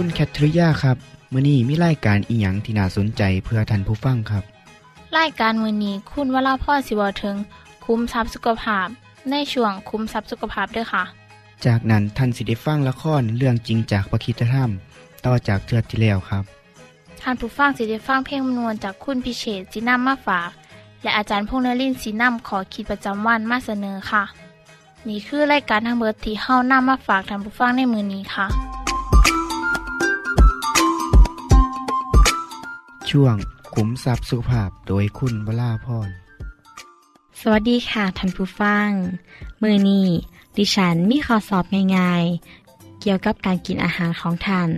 คุณแคทริยาครับมื้อนี้มีรายการอีหยังที่น่าสนใจเพื่อท่านผู้ฟังครับรายการมือนี้คุณวราพ่อสิเวาถึง คุ้มทรัพย์สุขภาพ ในช่วงคุ้มทรัพย์สุขภาพด้วยค่ะ จากนั้นท่านสิได้ฟังละครเรื่องจริงจากประคีตธรรม ต่อจากเทือกที่แล้วครับท่านผู้ฟังสิได้ฟังเพลงมนวนจากคุณพิเชษจีนัมมาฝาก และอาจารย์พงษ์นรินทร์สีนัมขอขีดประจำวันมาเสนอค่ะ นี่คือรายการทางเบอร์ที่เฮานํมาฝากท่านผู้ฟังในมือนี้ค่ะ ช่วงขุมทรัพย์สุภาพโดยคุณวราพรสวัสดีค่ะท่านผู้ฟัง มือนี้ดิฉันมีข้อสอบง่ายๆ เกี่ยวกับการกินอาหารของท่าน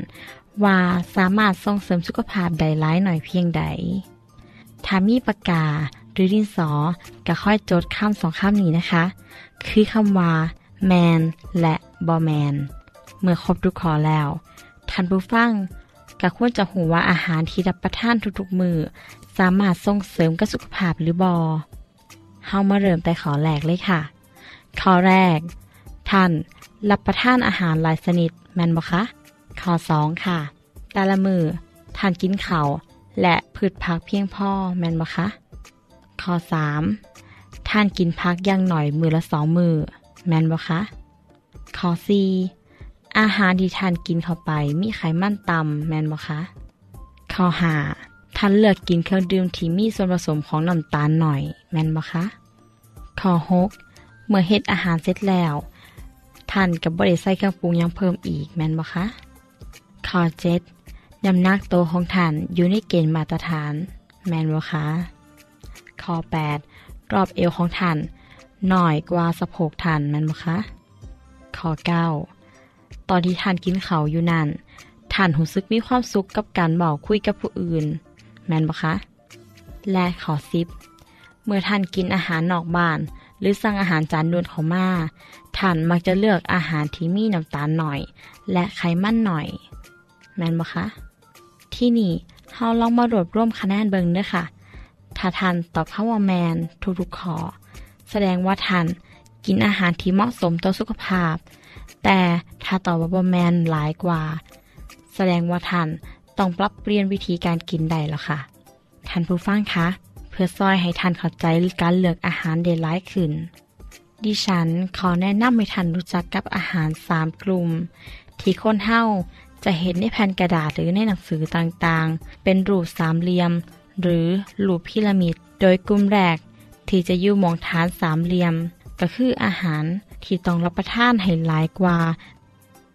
ว่าสามารถส่งเสริมสุขภาพใดร้ายหน่อยเพียงใดถ้ามีปากกาหรือดินสอก็ค่อยจดคำสองคำนี้นะคะ คือคำว่าแมนและบอแมนเมื่อครบทุกขอแล้วท่านผู้ฟัง ก็ควรจะหูว่าอาหารที่รับประทานทุกๆมือสามารถส่งเสริมกับสุขภาพหรือบอเฮามาเริ่มแต่ขอแรกเลยค่ะ ข้อแรก ท่าน รับประทานอาหารหลายชนิดแมนบ่คะ ข้อสองค่ะ แต่ละมือท่านกินเขาวและพืชผักเพียงพอแมนบ่คะ ข้อสามท่านกินพักอย่างหน่อยมือละสองมือแมนบ่คะ ข้อสี่ อาหารที่ทานกินเข้าไป มีไขมันต่ำแมนบ่คะข้อหาท่านเลือกกินเครื่องดื่มที่มีส่วนผสมของน้ำตาลหน่อย แมนบ่คะข้อ6เมื่อเฮ็ดอาหารเสร็จแล้วท่านกับบริใส่เครื่องปรุงยังเพิ่มอีกแมนบ่คะข้อ7น้ำหนักตัวของท่านอยู่ในเกณฑ์มาตรฐาน แมนบ่คะข้อ8รอบเอวของท่านหน่อยกว่าสะโพกท่านแมนบ่คะข้อ9 ตอนที่ท่านกินเขาอยู่นั่นท่านรู้สึกมีความสุขกับการเบาคุยกับผู้อื่น แม่นบ่คะ และขอสิบเมื่อท่านกินอาหารนอกบ้าน หรือสั่งอาหารจานด่วนเขามา ท่านมักจะเลือกอาหารที่มีน้ำตาลหน่อย และไขมันหน่อย แม่นบ่คะ ที่นี่เฮาลองมารวบรวมคะแนนเบิงเด้อค่ะ ถ้าท่านตอบคำว่าแมนทุกๆขอ แสดงว่าท่านกินอาหารที่เหมาะสมต่อสุขภาพ แต่ถ้าตอบว่าบ่แมนหลายกว่า แสดงว่าท่านต้องปรับเปลี่ยนวิธีการกินได้แล้วค่ะ ท่านผู้ฟังคะ เพื่อซอยให้ท่านเข้าใจการเลือกอาหารได้หลายขึ้น ดิฉันขอแนะนำให้ท่านรู้จักกับอาหารสามกลุ่ม ที่คนเฮาจะเห็นในแผ่นกระดาษหรือในหนังสือต่างๆ เป็นรูปสามเหลี่ยม หรือรูปพีระมิด โดยกลุ่มแรกที่จะอยู่มองฐานสามเหลี่ยม ก็คืออาหาร ที่ต้องรับประทานให้หลายกว่า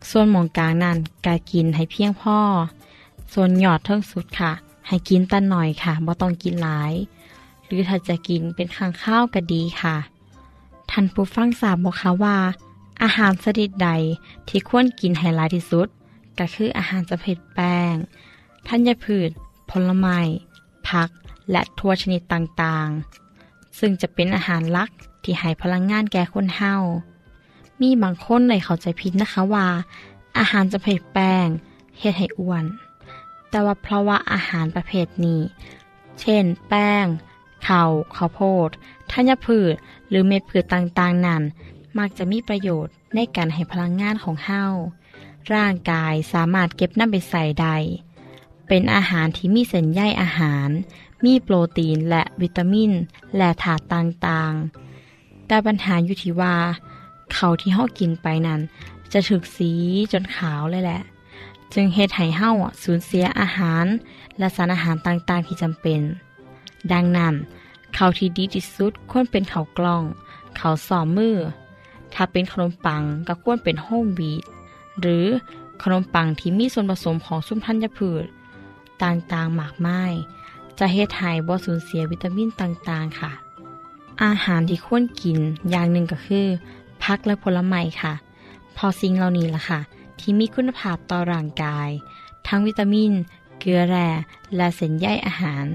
ส่วนหมองกลางนั้นกากินให้เพียงพอส่วนหยอดเทิงสุดค่ะ ให้กินตันหน่อยค่ะบ่ต้องกินหลาย หรือถ้าจะกินเป็นข้างข้าวก็ดีค่ะท่านผู้ฟังทราบบอกคะว่า อาหารชนิดใดที่ควรกินให้หลายที่สุด ก็คืออาหารจะเผ็ดแป้งธัญพืช ผลไม้ผักและถั่วชนิดต่างๆ ซึ่งจะเป็นอาหารลักที่ให้พลังงานแก่คนเฮา มีบางคนเลยเข้าใจผิดนะคะว่า อาหารจะเผ็ดแป้งเฮ็ดให้อ้วน แต่ว่าเพราะว่าอาหารประเภทนี้ เช่น แป้งข้าวข้าวโพดธัญพืช หรือเม็ดพืชต่างๆ นั้น มักจะมีประโยชน์ในการให้พลังงานของเฮาร่างกายสามารถเก็บน้ำไปใส่ได้ เป็นอาหารที่มีเส้นใยอาหาร มีโปรตีนและวิตามิน และถาดต่างๆ แต่ปัญหาอยู่ที่ว่า เขาวที่เฮากินไปนั้น จะถึกสีจนขาวเลยแหละ จึงเฮ็ดให้เฮาสูญเสียอาหาร และสารอาหารต่างๆที่จำเป็น ดังนั้นข้าวที่ดีที่สุดควรเป็นข้าวกล้องข้าวสอมมือ ถ้าเป็นขนมปังก็ควรเป็นโฮมวีดหรือขนมปังที่มีส่วนผสมของสุมธัญพืช ต่างๆมากมายจะเฮ็ดให้บ่สูญเสียวิตามินต่างๆค่ะ อาหารที่ควรกินอย่างหนึ่งก็คือ พักและผลไม้ค่ะ พอสิ่งเหล่านี้ล่ะค่ะ ที่มีคุณภาพต่อร่างกาย ทั้งวิตามิน เกลือแร่ และเส้นใยอาหาร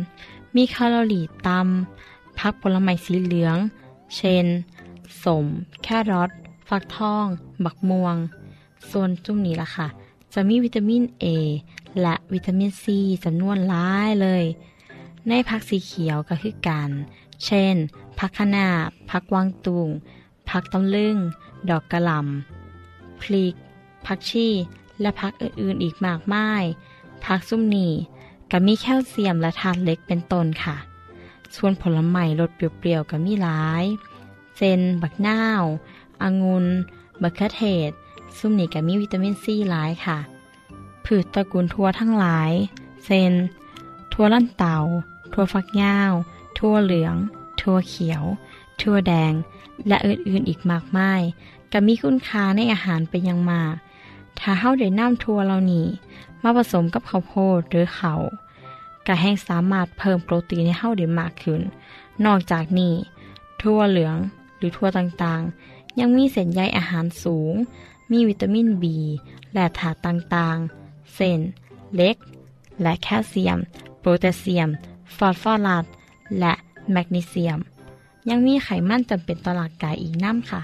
มีแคลอรี่ต่ำพักผลไม้สีเหลือง เช่นสม แครอทฟักทอง บักม่วง ส่วนจุ่มนี้ล่ะค่ะ จะมีวิตามิน A และวิตามินซีจำนวนหลายเลย ในผักสีเขียวก็คือกัน เช่น ผักคะน้าผักกวางตุง ผักตำลึง ดอกกระหล่ำพริก ผักชี และผักอื่นๆอีกมากมายผักซุ่มนี่ก็มีแคลเซียมและธาตุเหล็กเป็นต้นค่ะ ส่วนผลไม้รสเปรี้ยวๆก็มีหลายเช่นบักนาวองุ่นบักเขือเทศซุ่มนี่ก็มีวิตามินซีหลายค่ะพืชตระกูลทั่วทั้งหลายเช่นทั่วลั่นเตาทั่วฟักยาวทั่วเหลือง ทั่วเขียว ทั่วแดง และอื่นๆอีกมากมายก็มีคุณค่าในอาหารเป็นอย่างมากถ้าเฮาได้น้ำทั่วเหล่านี้ มาผสมกับข้าวโพดหรือเขาวก็แห้งสามารถเพิ่มโปรตีนให้เฮาได้มากขึ้น นอกจากนี้ทั่วเหลืองหรือทั่วต่างๆ ยังมีเส้นใยอาหารสูง มีวิตามิน B และถาตุต่างๆเช่นเล็ก และแคลเซียม โพแทสเซียม ฟอสฟอรัสและแมกนีเซียม ยังมีไขมันจำเป็นต่อร่างกายอีกน้ำค่ะ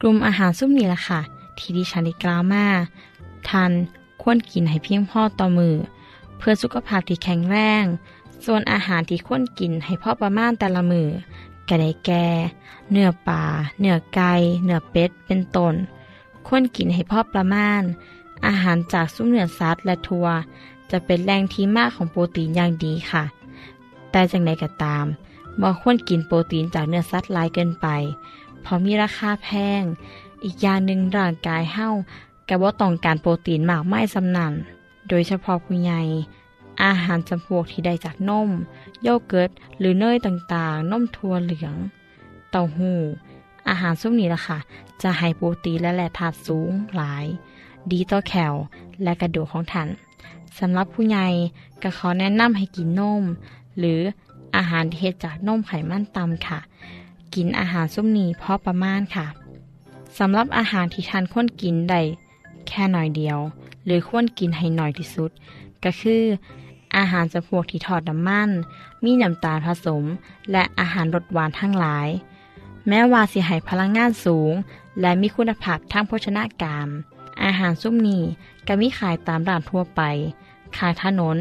กลุ่มอาหารซุ้มนี้ล่ะค่ะ ที่ดิฉันได้กล่าวมาทันควรกินให้เพียงพอต่อมือ เพื่อสุขภาพที่แข็งแรง ส่วนอาหารที่ควรกินให้พอประมาณแต่ละมือก็ได้แก่เนื้อปลาเนื้อไก่เนื้อเป็ดเป็นต้นควรกินให้พอประมาณ อาหารจากซุ้มเนื้อสัตว์และทัวจะเป็นแหล่งที่มากของโปรตีนอย่างดีค่ะ แต่จังใดก็ตาม บ่ควรกินโปรตีนจากเนื้อสัตว์หลายเกินไป เพราะมีราคาแพง อีกอย่างหนึ่งร่างกายเฮาก็บ่ต้องการโปรตีนมากไม่สำนันโดยเฉพาะผู้ใหญ่อาหารจำพวกที่ได้จากนม โยเกิร์ต หรือเนยต่างๆ นมถั่วเหลือง เต้าหู้ อาหารซุ้มนี้ล่ะค่ะ จะให้โปรตีนและแร่ธาตุสูงหลาย ดีต่อแคลและกระดูกของท่านสำหรับผู้ใหญ่ก็ขอแนะนำให้กินนม หรือ อาหารทีเฮ็ดจากนมไขมันต่ำค่ะ กินอาหารซุ้มนี้พอประมาณค่ะสำหรับอาหารที่ทานควรกินได้แค่หน่อยเดียว หรือควรกินให้หน่อยที่สุด ก็คือ อาหารจำพวกที่ทอดน้ำมัน มีน้ำตาลผสม และอาหารรสหวานทั้งหลาย แม้ว่าสิให้พลังงานสูง และมีคุณภาพทางโภชนาการ อาหารซุ้มนี้ก็มีขายตามร้านทั่วไป ขายถนน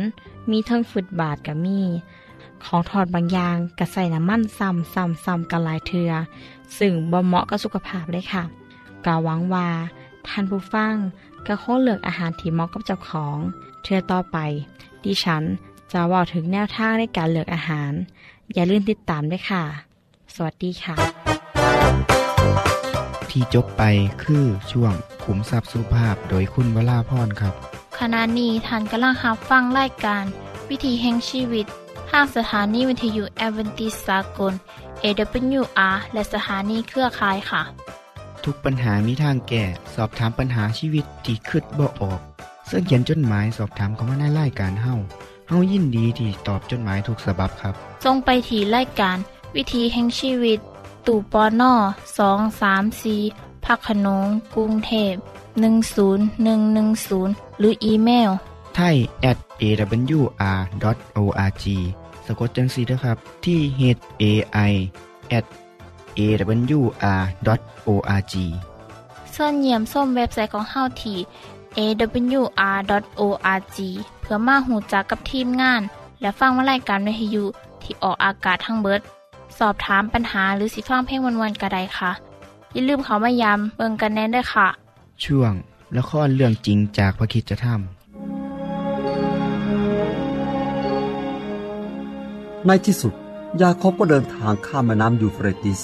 มีเทิงฟุตบาทก็มี ของทอดบางอย่างก็ใส่น้ำมันซ้ำซ้ำซ้ำกันหลายเทือซึ่งบ่เหมาะกับสุขภาพเลยค่ะกาหวังว่าท่านผู้ฟังก็คงเลือกอาหารที่เหมาะกับเจ้าของ เทือต่อไป ดิฉันจะว่าถึงแนวทางในการเลือกอาหาร อย่าลืมติดตามด้วยค่ะ สวัสดีค่ะ ที่จบไปคือช่วงขุมทรัพย์สุภาพโดยคุณวราพรครับ ขณะนี้ท่านกำลังรับฟังรายการ วิถีแห่งชีวิต ทางสถานีวิทยุแอเวนติสากล AWR และสถานีเครือข่ายค่ะ ทุกปัญหามีทางแก้ สอบถามปัญหาชีวิตที่คืดบ่ออก เสื้อเขียนจดหมายสอบถามเขามาในรายการเฮาเฮายินดีที่ตอบจดหมายถูกสาบับครับทรงไปถีรายการ วิถีแห่งชีวิต ตู่ปอน่อสองสามสีพักขนงกรุงเทพ10110 หรืออีเมลไทย at awr.org สะกดจังสีนะครับ ที่ h a i at awr.org ส่วนเยี่ยมส้มเว็บไซต์ของเฮาที่ awr.org เพื่อมาหูจักกับทีมงาน และฟังวารายการวิทยุที่ออกอากาศทั้งเบิด สอบถามปัญหาหรือสิฟังเพลงวันๆกระไดค่ะ อย่าลืมเขามายำเบิงกันแน่นด้วยค่ะ ช่วงละครเรื่องจริงจากพระคิดจะท ในที่สุด ยาโคบก็เดินทางข้ามแม่น้ำยูเฟรติส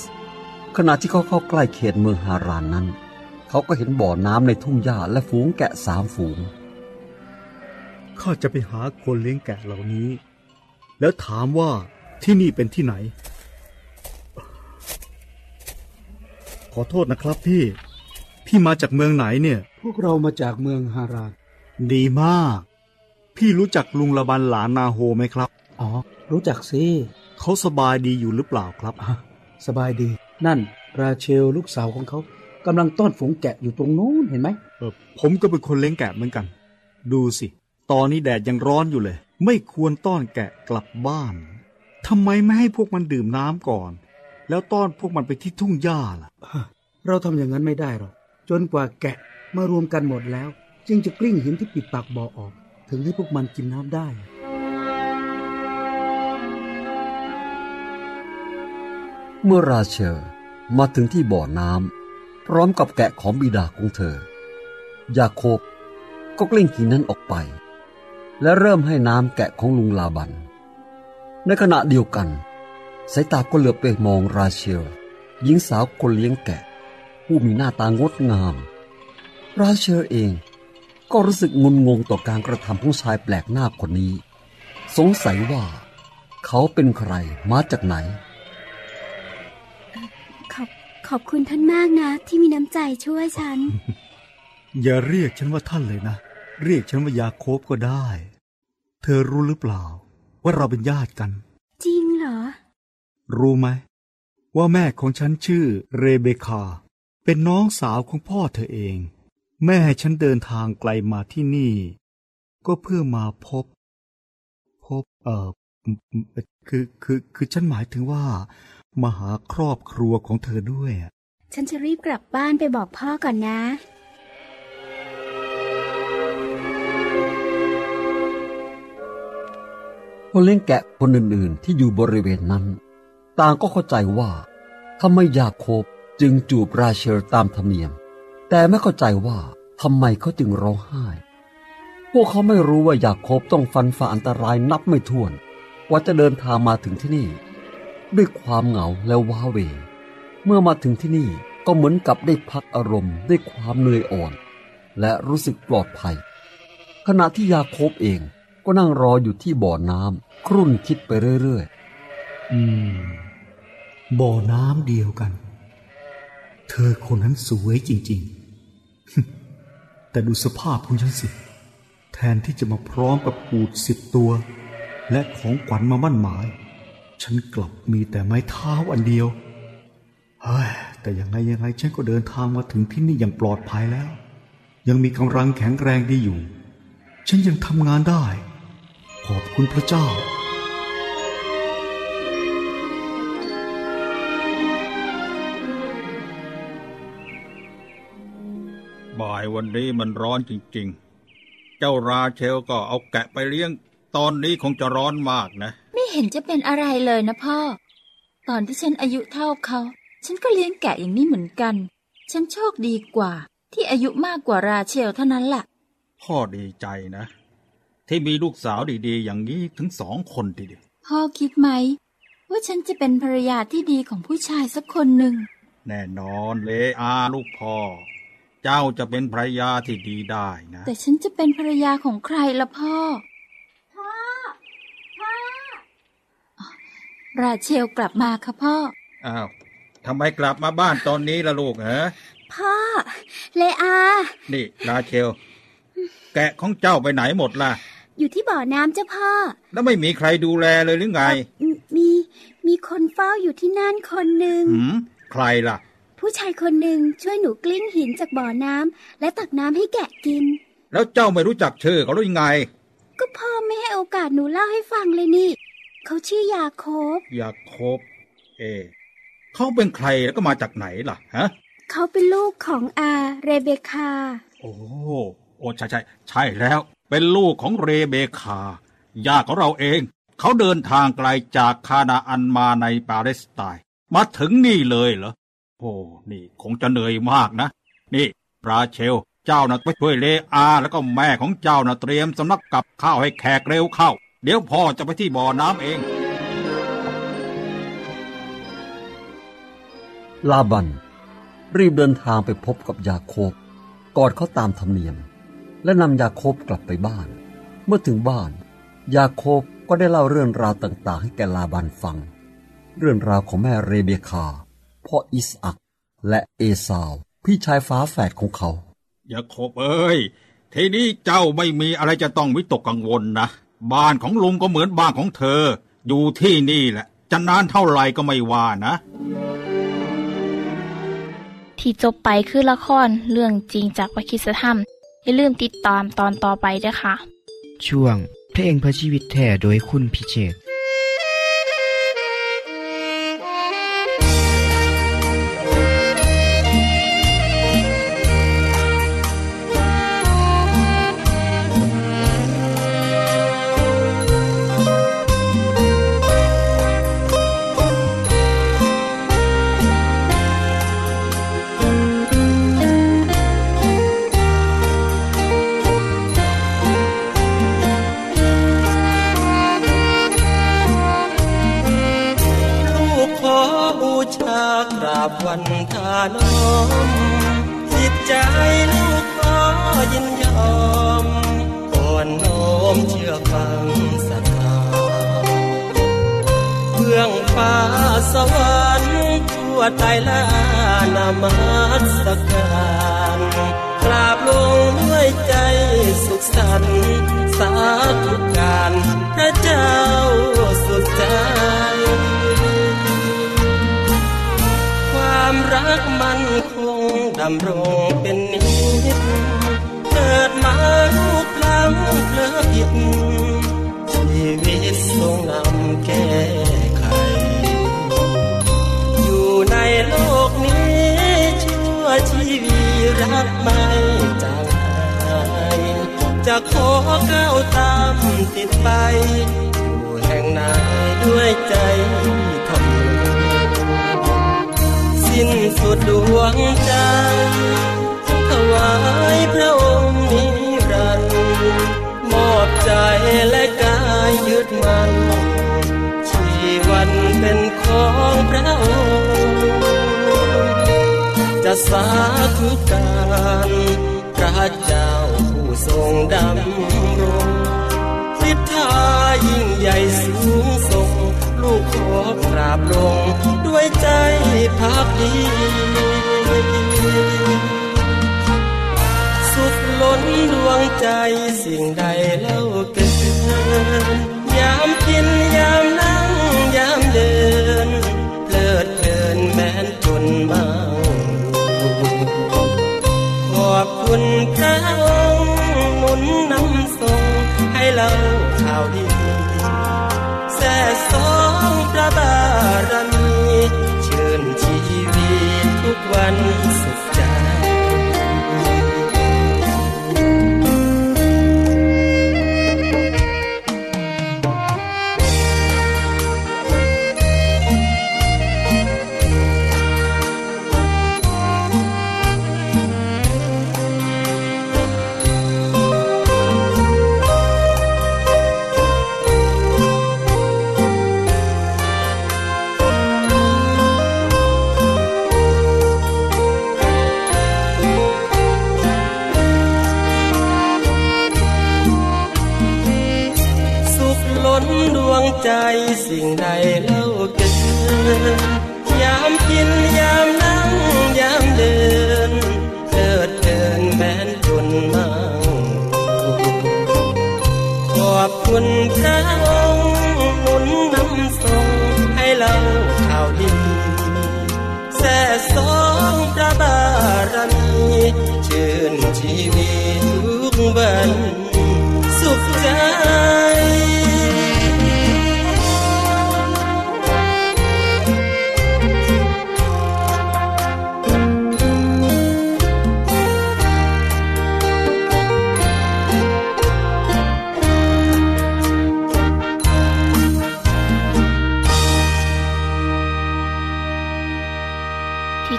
ขณะที่เขาเข้าใกล้เขตเมืองฮารานนั้น เขาก็เห็นบ่อน้ำในทุ่งหญ้าและฝูงแกะสามฝูง ข้าจะไปหาคนเลี้ยงแกะเหล่านี้ แล้วถามว่าที่นี่เป็นที่ไหน ขอโทษนะครับพี่ พี่มาจากเมืองไหนเนี่ย พวกเรามาจากเมืองฮาราน ดีมาก พี่รู้จักลุงละบันหลานนาโฮไหมครับ อ๋อ รู้จักสิ เขาสบายดีอยู่หรือเปล่าครับอะสบายดี นั่น ราเชลลูกสาวของเขากำลังต้อนฝูงแกะอยู่ตรงนู้นเห็นไหมเออผมก็เป็นคนเลี้ยงแกะเหมือนกัน ดูสิ ตอนนี้แดดยังร้อนอยู่เลย ไม่ควรต้อนแกะกลับบ้านทำไมไม่ให้พวกมันดื่มน้ำก่อน แล้วต้อนพวกมันไปที่ทุ่งหญ้าล่ะ เราทำอย่างนั้นไม่ได้หรอก จนกว่าแกะมารวมกันหมดแล้ว จึงจะกลิ้งหินที่ปิดปากบ่อออก ถึงให้พวกมันกินน้ำได้ เมื่อราเชลมาถึงที่บ่อน้ำพร้อมกับแกะของบิดาของเธอ ยาโคบก็กลิ้งหินนั้นออกไป และเริ่มให้น้ำแกะของลุงลาบัน ในขณะเดียวกัน สายตาก็เหลือบไปมองราเชลหญิงสาวคนเลี้ยงแกะ ผู้มีหน้าตางดงาม ราเชลเองก็รู้สึกงุนงงต่อการกระทำของชายแปลกหน้าคนนี้ สงสัยว่า เขาเป็นใครมาจากไหน ขอบคุณท่านมากนะ ที่มีน้ำใจช่วยฉัน อย่าเรียกฉันว่าท่านเลยนะ เรียกฉันว่ายาโคบก็ได้ เธอรู้หรือเปล่า ว่าเราเป็นญาติกัน จริงเหรอ รู้ไหม ว่าแม่ของฉันชื่อเรเบคา เป็นน้องสาวของพ่อเธอเอง แม่ให้ฉันเดินทางไกลมาที่นี่ ก็เพื่อมาพบ พบเอ่ออืมอืมคือคือคือฉันหมายถึงว่า มาหาครอบครัวของเธอด้วยอะฉันจะรีบกลับบ้านไปบอกพ่อก่อนนะ คนเลี้ยงแกะคนอื่นๆ ที่อยู่บริเวณนั้น ต่างก็เข้าใจว่าทำไมยาโคบจึงจูบราเชลตามธรรมเนียม แต่ไม่เข้าใจว่าทำไมเขาจึงร้องไห้ พวกเขาไม่รู้ว่ายาโคบต้องฟันฝ่าอันตรายนับไม่ถ้วนกว่าจะเดินทางมาถึงที่นี่ ด้วยความเหงาและว้าเว เมื่อมาถึงที่นี่ก็เหมือนกับได้พักอารมณ์ด้วยความเหนื่อยอ่อน และรู้สึกปลอดภัย ขณะที่ยาโคบเองก็นั่งรออยู่ที่บ่อน้ำครุ่นคิดไปเรื่อยอืม บ่อน้ำเดียวกัน เธอคนนั้นสวยจริง ๆ แต่ดูสภาพของฉันสิ แทนที่จะมาพร้อมกับปูดสิบตัว และของขวัญมามั่นหมาย ฉันกลับมีแต่ไม้เท้าอันเดียวเฮ้ยแต่ยังไงยังไงฉันก็เดินทางมาถึงที่นี่อย่างปลอดภัยแล้ว ยังมีกำลังแข็งแรงดีอยู่ ฉันยังทำงานได้ ขอบคุณพระเจ้าบ่ายวันนี้มันร้อนจริง ๆ เจ้าราเชลก็เอาแกะไปเลี้ยง ตอนนี้คงจะร้อนมากนะ ไม่เห็นจะเป็นอะไรเลยนะพ่อ ตอนที่ฉันอายุเท่าเขา ฉันก็เลี้ยงแกะอย่างนี้เหมือนกัน ฉันโชคดีกว่า ที่อายุมากกว่าราเชลเท่านั้นล่ะพ่อดีใจนะ ที่มีลูกสาวดีๆ อย่างนี้ถึงสองคนทีเดียวพ่อคิดไหม ว่าฉันจะเป็นภรรยาที่ดีของผู้ชายสักคนหนึ่ง แน่นอนเลอาลูกพ่อ เจ้าจะเป็นภรรยาที่ดีได้นะ แต่ฉันจะเป็นภรรยาของใครล่ะพ่อพ่อ พ่อ ราเชลกลับมาค่ะพ่อ อ้าวทำไมกลับมาบ้านตอนนี้ล่ะลูกเหรอพ่อ เลอา นี่ราเชล แกะของเจ้าไปไหนหมดล่ะ อยู่ที่บ่อน้ำเจ้าพ่อ แล้วไม่มีใครดูแลเลยหรือไงเอ่อมี มีคนเฝ้าอยู่ที่นั่นคนหนึ่งหืมใครล่ะ ผู้ชายคนหนึ่งช่วยหนูกลิ้งหินจากบ่อน้ำและตักน้ำให้แกะกิน แล้วเจ้าไม่รู้จักชื่อเขาหรือยังไง ก็พ่อไม่ให้โอกาสหนูเล่าให้ฟังเลยนี่ เขาชื่อยาโคบอยากคบ เอะเขาเป็นใครแล้วก็มาจากไหนล่ะฮะ เขาเป็นลูกของอาเรเบคา โอ้โอ้ใช่ใช่ใช่แล้ว เป็นลูกของเรเบคาญาติของเราเอง เขาเดินทางไกลจากคานาอันมาในปาเลสไตน์มาถึงนี่เลยเหรอโอ้นี่คงจะเหนื่อยมากนะ นี่ราเชล เจ้านะไปช่วยเลอา แล้วก็แม่ของเจ้านะเตรียมสำนักกับข้าวให้แขกเร็วเข้า เดี๋ยวพ่อจะไปที่บ่อน้ำเองๆลาบัน รีบเดินทางไปพบกับยาโคบกอดเขาตามธรรมเนียม และนำยาโคบกลับไปบ้าน เมื่อถึงบ้าน ยาโคบก็ได้เล่าเรื่องราวต่างๆ ให้แกลาบันฟัง เรื่องราวของแม่เรเบคา พ่ออิสอัก และเอสาว พี่ชายฟ้าแฝดของเขา ยาโคบเอ้ยทีนี้เจ้าไม่มีอะไรจะต้องวิตกกังวลนะ บ้านของลุงก็เหมือนบ้านของเธอ อยู่ที่นี่แหละ จะนานเท่าไหร่ก็ไม่ว่านะ ที่จบไปคือละครเรื่องจริงจากวิคิสธรรม อย่าลืมติดตามตอนต่อไปด้วยค่ะ ช่วงเพลงเพื่อชีวิตแท้โดยคุณพิเชษ องฟ้าสวรรค์ทั่วไตรลานามัสการกราบลงด้วยใจสุขสันต์สาธุการพระเจ้าสุดใจ ความรักมันคงดำรงเป็นนิจเกิดมาลูกพลังเพลอผิดชีวิตทรงนำแก้ โลกนี้ชั่วชีวิตรักไม่จางหายจะขอก้าวตามติดไปอยู่แห่งไหนด้วยใจทำสิ้นสุดดวงใจถวายพระองค์นิรันดร์มอบใจและกายยึดมัน สาธุการพระเจ้าผู้ทรงดำรงฤทธายิ่งใหญ่สูงส่ง ลูกขอกราบลงด้วยใจพักดีสุขล้นดวงใจสิ่งใดเล่าเกินยามกินยามนั่งยามเดิน คุณพระองค์หนุนนำส่งให้เราข่าวดีแส่สองพระบา ระองค์หนุนนำส่งให้เราข่าวดีแส่สองพระบารมีชื่นชีวิตทุกวันสุขใจ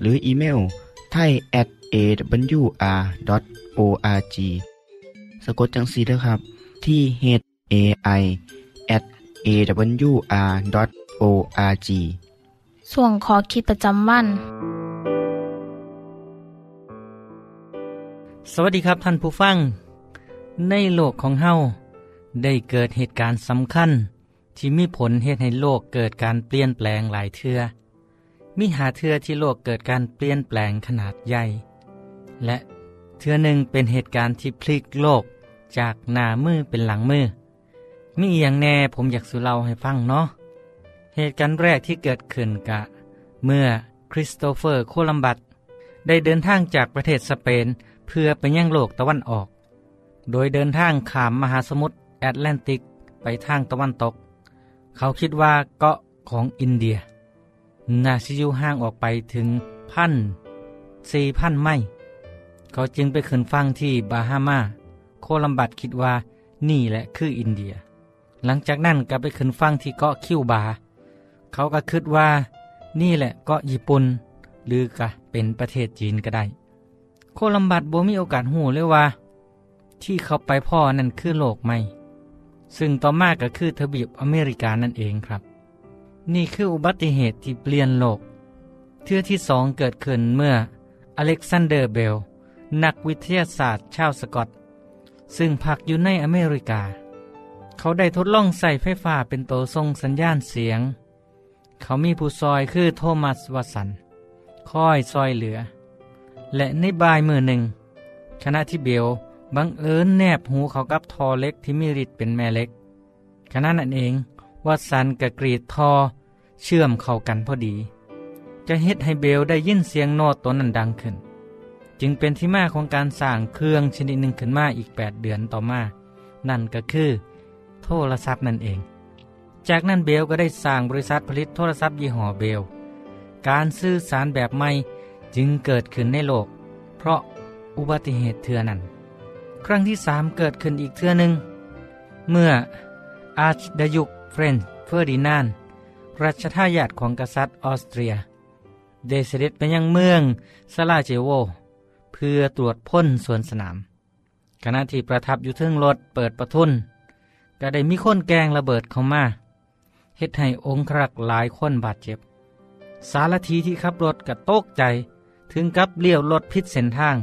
หรืออีเมลไทย at awr.org สะกดจังสีนะครับที่ h a i at awr.org ส่วนขอคิดประจำวัน สวัสดีครับท่านผู้ฟัง ในโลกของเฮาได้เกิดเหตุการณ์สำคัญ ที่มีผลเหตุให้โลกเกิดการเปลี่ยนแปลงหลายเทือ มีหาเทือที่โลกเกิดการเปลี่ยนแปลงขนาดใหญ่ และเทือหนึ่งเป็นเหตุการณ์ที่พลิกโลกจากหน้ามือเป็นหลังมือมีอย่างแน่ผมอยากสุเล่าให้ฟังเนาะเหตุการณ์แรกที่เกิดขึ้นกะ เมื่อคริสโตเฟอร์โคลัมบัสได้เดินทางจากประเทศสเปนเพื่อไปยังโลกตะวันออก โดยเดินทางขามมหาสมุทรแอตแลนติกไปทางตะวันตก เขาคิดว่าเกาะของอินเดีย นาจะอยู่ห่างออกไปถึงพันสี่พันไมล์เขาจึงไปขึ้นฟังที่บาฮามา โคลัมบัสคิดว่านี่แหละคืออินเดีย หลังจากนั้นก็ไปขึ้นฟังที่เกาะคิวบา เขาก็คิดว่า นี่แหละเกาะญี่ปุ่น หรือกะเป็นประเทศจีนก็ได้ โคลัมบัสบ่มีโอกาสฮู้เลยว่า ที่เขาไปพ้อนั่นคือโลกใหม่ ซึ่งต่อมาก็คือทวีปอเมริกานั่นเองครับ นี่คืออุบัติเหตุที่เปลี่ยนโลก เทือที่สองเกิดขึ้นเมื่ออเล็กซานเดอร์เบล นักวิทยาศาสตร์ชาวสกอต ซึ่งพักอยู่ในอเมริกา เขาได้ทดลองใส่ไฟฟ้าเป็นตัวส่งสัญญาณเสียง เขามีผู้ซอยคือโทมัสวัสันคอยซอยเหลือ และในบายมือหนึ่งขณะที่เบลบังเอิญแนบหูเขากับทอเล็กที่มีฤทธิ์เป็นแม่เล็กขณะนั้นเองวัสันกับกรีดทอ เชื่อมเข้ากันพอดี จะเฮ็ดให้เบลได้ยินเสียงโน้ตตัวนั้นดังขึ้น จึงเป็นที่มาของการสร้างเครื่องชนิดหนึ่งขึ้นมาอีก 8 เดือนต่อมา นั่นก็คือ โทรศัพท์นั่นเอง จากนั้นเบลก็ได้สร้างบริษัทผลิตโทรศัพท์ยี่ห้อเบล การสื่อสารแบบใหม่จึงเกิดขึ้นในโลก เพราะอุบัติเหตุเทือนั้น ครั้งที่สามเกิดขึ้นอีกเทือหนึ่งเมื่ออาร์ชดยุกฟรานซ์เฟอร์ดินานด์ รัชทายาทของกษัตริย์ออสเตรีย ได้เสด็จไปยังเมืองซาลาเจโว เพื่อตรวจพลสวนสนาม ขณะที่ประทับอยู่เทิงรถเปิดประทุนก็ได้มีคนแกงระเบิดเข้ามาเฮ็ดให้องครักษ์หลายคนบาดเจ็บ สารทีที่ขับรถก็ตกใจถึงกับเลี้ยวรถพิษเส้นทาง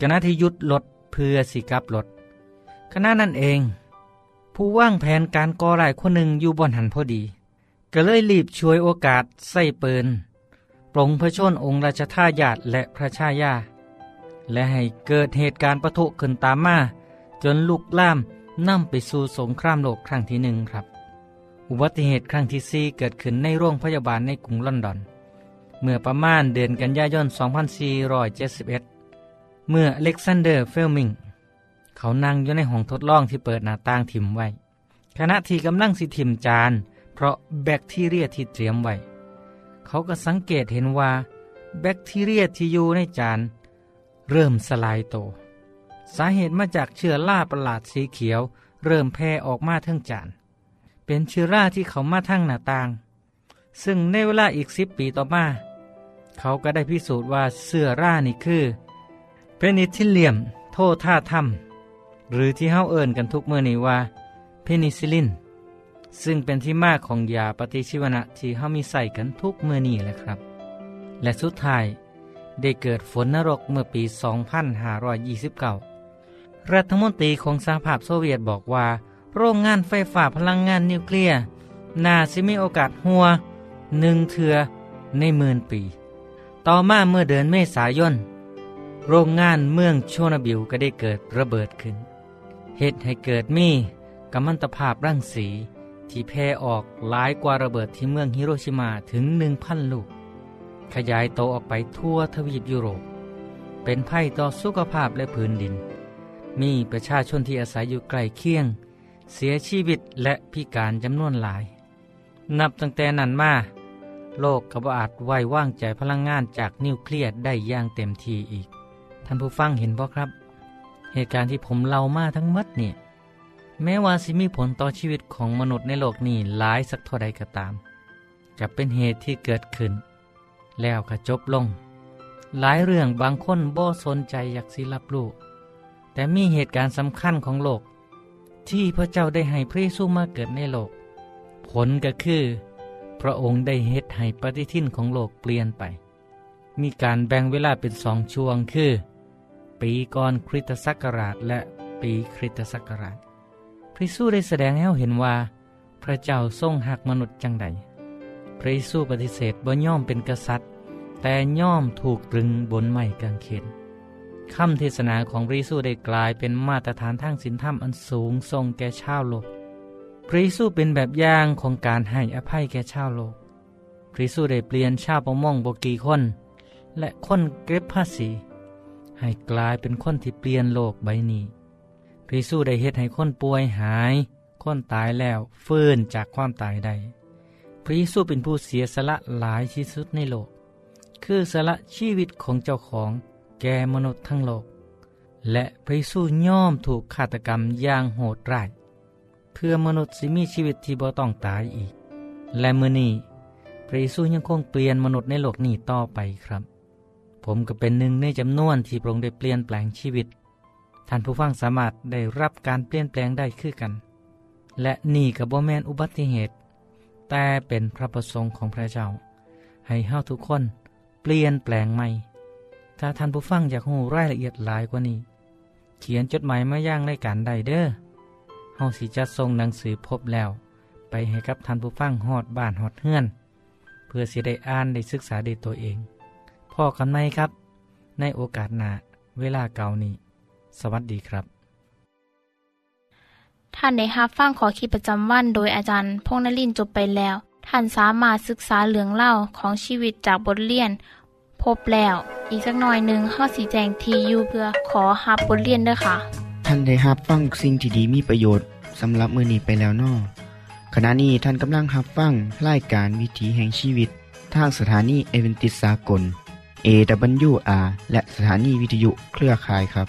ขณะที่หยุดรถเพื่อสิกลับรถขณะนั้นเอง ผู้ว่างแผนการก่อร้ายคนหนึ่งอยู่บนหันพอดี ก็เลยรีบช่วยโอกาสใส่ปืนปลงพระชนองค์ราชทายาทและพระชายา และให้เกิดเหตุการณ์ปะทุขึ้นตามมา จนลุกล่ามนำไปสู่สงครามโลกครั้งที่หนึ่งครับ อุบัติเหตุครั้งที่สี่เกิดขึ้นในโรงพยาบาลในกรุงลอนดอน เมื่อประมาณเดือนกันยายน 2471 เมื่ออเล็กซานเดอร์เฟลมิง เขานั่งอยู่ในห้องทดลองที่เปิดหน้าต่างถิ่มไว้ ขณะที่กำลังสิถิ่มจาน เพราะแบคทีเรียที่เตรียมไว้ เขาก็สังเกตเห็นว่า แบคทีเรียที่อยู่ในจานเริ่มสลายโต สาเหตุมาจากเชื้อราประหลาดสีเขียว เริ่มแพร่ออกมาทั้งจาน เป็นเชื้อราที่เข้ามาทางหน้าต่าง ซึ่งในเวลาอีกสิบปีต่อมา เขาก็ได้พิสูจน์ว่าเชื้อรานี่คือ Penicillium notatum หรือที่เฮาเอิ้นกันทุกเมื่อนี้ว่า เพนิซิลลิน ซึ่งเป็นที่มาของยาปฏิชีวนะที่เฮามีใส่กันทุกเมื่อนี้แหละครับ และสุดท้ายได้เกิดฝนนรกเมื่อปี 2529 รัฐมนตรีของสหภาพโซเวียตบอกว่า โรงงานไฟฟ้าพลังงานนิวเคลียร์น่าสิมีโอกาสหัวหนึ่งเถือในหมื่นปี ต่อมาเมื่อเดือนเมษายน โรงงานเมืองโชนาบิลก็ได้เกิดระเบิดขึ้น เหตุให้เกิดมีกัมมันตภาพรังสี ที่แพร่ออกหลายกว่าระเบิดที่เมืองฮิโรชิมาถึงหนึ่งพันลูก ขยายโตออกไปทั่วทวีปยุโรป เป็นภัยต่อสุขภาพและพื้นดิน มีประชาชนที่อาศัยอยู่ใกล้เคียง เสียชีวิตและพิการจำนวนหลาย นับตั้งแต่นั้นมาโลกก็บ่อาจไว้ว่างใจพลังงานจากนิวเคลียร์ได้อย่างเต็มทีอีก ท่านผู้ฟังเห็นบ่ครับ เหตุการณ์ที่ผมเล่ามาทั้งหมดเนี่ย แม้ว่าสิมีผลต่อชีวิตของมนุษย์ในโลกนี้หลายสักเท่าใดก็ตามจะเป็นเหตุที่เกิดขึ้น แล้วก็จบลง หลายเรื่องบางคนบ่สนใจอยากสิรับรู้แต่มีเหตุการณ์สำคัญของโลก ที่พระเจ้าได้ให้พระเยซูมาเกิดในโลก ผลก็คือ พระองค์ได้เฮ็ดให้ปฏิทินของโลกเปลี่ยนไป มีการแบ่งเวลาเป็นสองช่วงคือ ปีก่อนคริสตศักราชและปีคริสตศักราช ระเยซูได้แสดงให้เราเห็นว่า พระเจ้าทรงหักมนุษย์จังใด พระเยซูปฏิเสธบ่ย่อมเป็นกษัตริย์ แต่ย่อมถูกตรึงบนไม้กางเขนคำเทศนาของพระเยซูได้กลายเป็นมาตรฐานทางศีลธรรมอันสูงส่งแก่ชาวโลก พระเยซูเป็นแบบอย่างของการให้อภัยแก่ชาวโลก พระเยซูได้เปลี่ยนชาวประมงบกีคน และคนเก็บภาษี ให้กลายเป็นคนที่เปลี่ยนโลกใบนี้ พระเยซูได้เฮ็ดให้คนป่วยหาย คนตายแล้วฟื้นจากความตายได้พระเยซูเป็นผู้เสียสละหลายที่สุดในโลก คือสละชีวิตของเจ้าของแก่มนุษย์ทั้งโลก และพระเยซูย่อมถูกฆาตกรรมอย่างโหดร้าย เพื่อมนุษย์สิมีชีวิตที่บ่ต้องตายอีก และมือนี้พระเยซูยังคงเปลี่ยนมนุษย์ในโลกนี้ต่อไปครับ ผมก็เป็นหนึ่งในจำนวนที่พระองค์ได้เปลี่ยนแปลงชีวิต ท่านผู้ฟังสามารถได้รับการเปลี่ยนแปลงได้คือกัน และนี่กับบ่แมนอุบัติเหตุ แต่เป็นพระประสงค์ของพระเจ้า ให้เฮาทุกคนเปลี่ยนแปลงใหม่ ถ้าท่านผู้ฟังอยากรู้รายละเอียดหลายกว่านี้ เขียนจดหมายมาย่างในการใดเด้อเฮาสิจัดส่งหนังสือพบแล้ว ไปให้กับท่านผู้ฟังฮอดบ้านฮอดเฮือน เพื่อสิได้อ่านได้ศึกษาด้ตัวเองพ่อกันไหมครับ ในโอกาสหน้าเวลาเก่านี้ สวัสดีครับ ท่านได้รับฟังขอคิดประจำวัน โดยอาจารย์พงนลินจบไปแล้ว ท่านสามารถศึกษาเหลืองเล่าของชีวิตจากบทเรียน พบแล้ว อีกสักหน่อยหนึ่งข้อสีแจงทียูเพื่อขอฮับบทเรียนด้วยค่ะ ท่านได้รับฟังสิ่งที่ดีมีประโยชน์สำหรับมือนี้ไปแล้วนอขณะนี้ท่านกำลังรับฟังรายการวิถีแห่งชีวิต ทางสถานีเอเวนติสากล AWR และสถานีวิทยุเครือข่ายครับ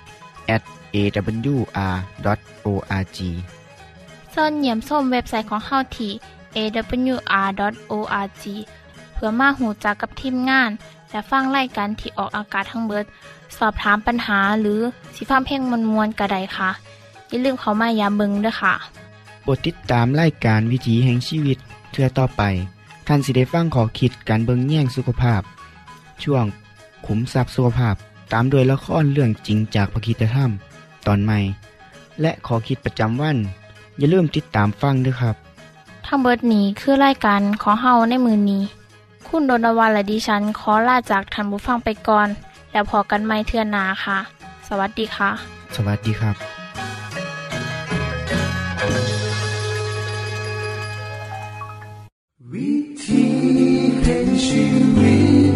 at awr.org ส่วนเหยี่ยมส้มเว็บไซต์ของเฮาที่ awr.org เพื่อมาหูจักกับทีมงาน และฟังไล่กันที่ออกอากาศทั้งเบิด สอบถามปัญหาหรือสิฟ้าเพลงมวลมวลกระไดค่ะ อย่าลืมเขามายามเบิงด้วยค่ะโปรดติดตามรายการวิถีแห่งชีวิตเทือต่อไปท่านสิได้ฟังขอคิดการเบิงแย่งสุขภาพ ช่วงขุมทรัพย์สุขภาพ ตามด้วยละครเรื่องจริงจากพระคีตธรรม ตอนใหม่ และขอคิดประจำวัน อย่าลืมติดตามฟังด้วยครับ ทั้งเบิดนี้คือรายการขอเฮาในมือนนี้ คุณโดนวันและดิฉันขอลาจากทันบุฟังไปก่อน แล้วพอกันไม่เทื่อนาค่ะ สวัสดีค่ะ สวัสดีครับ วิธีแห่งชีวิต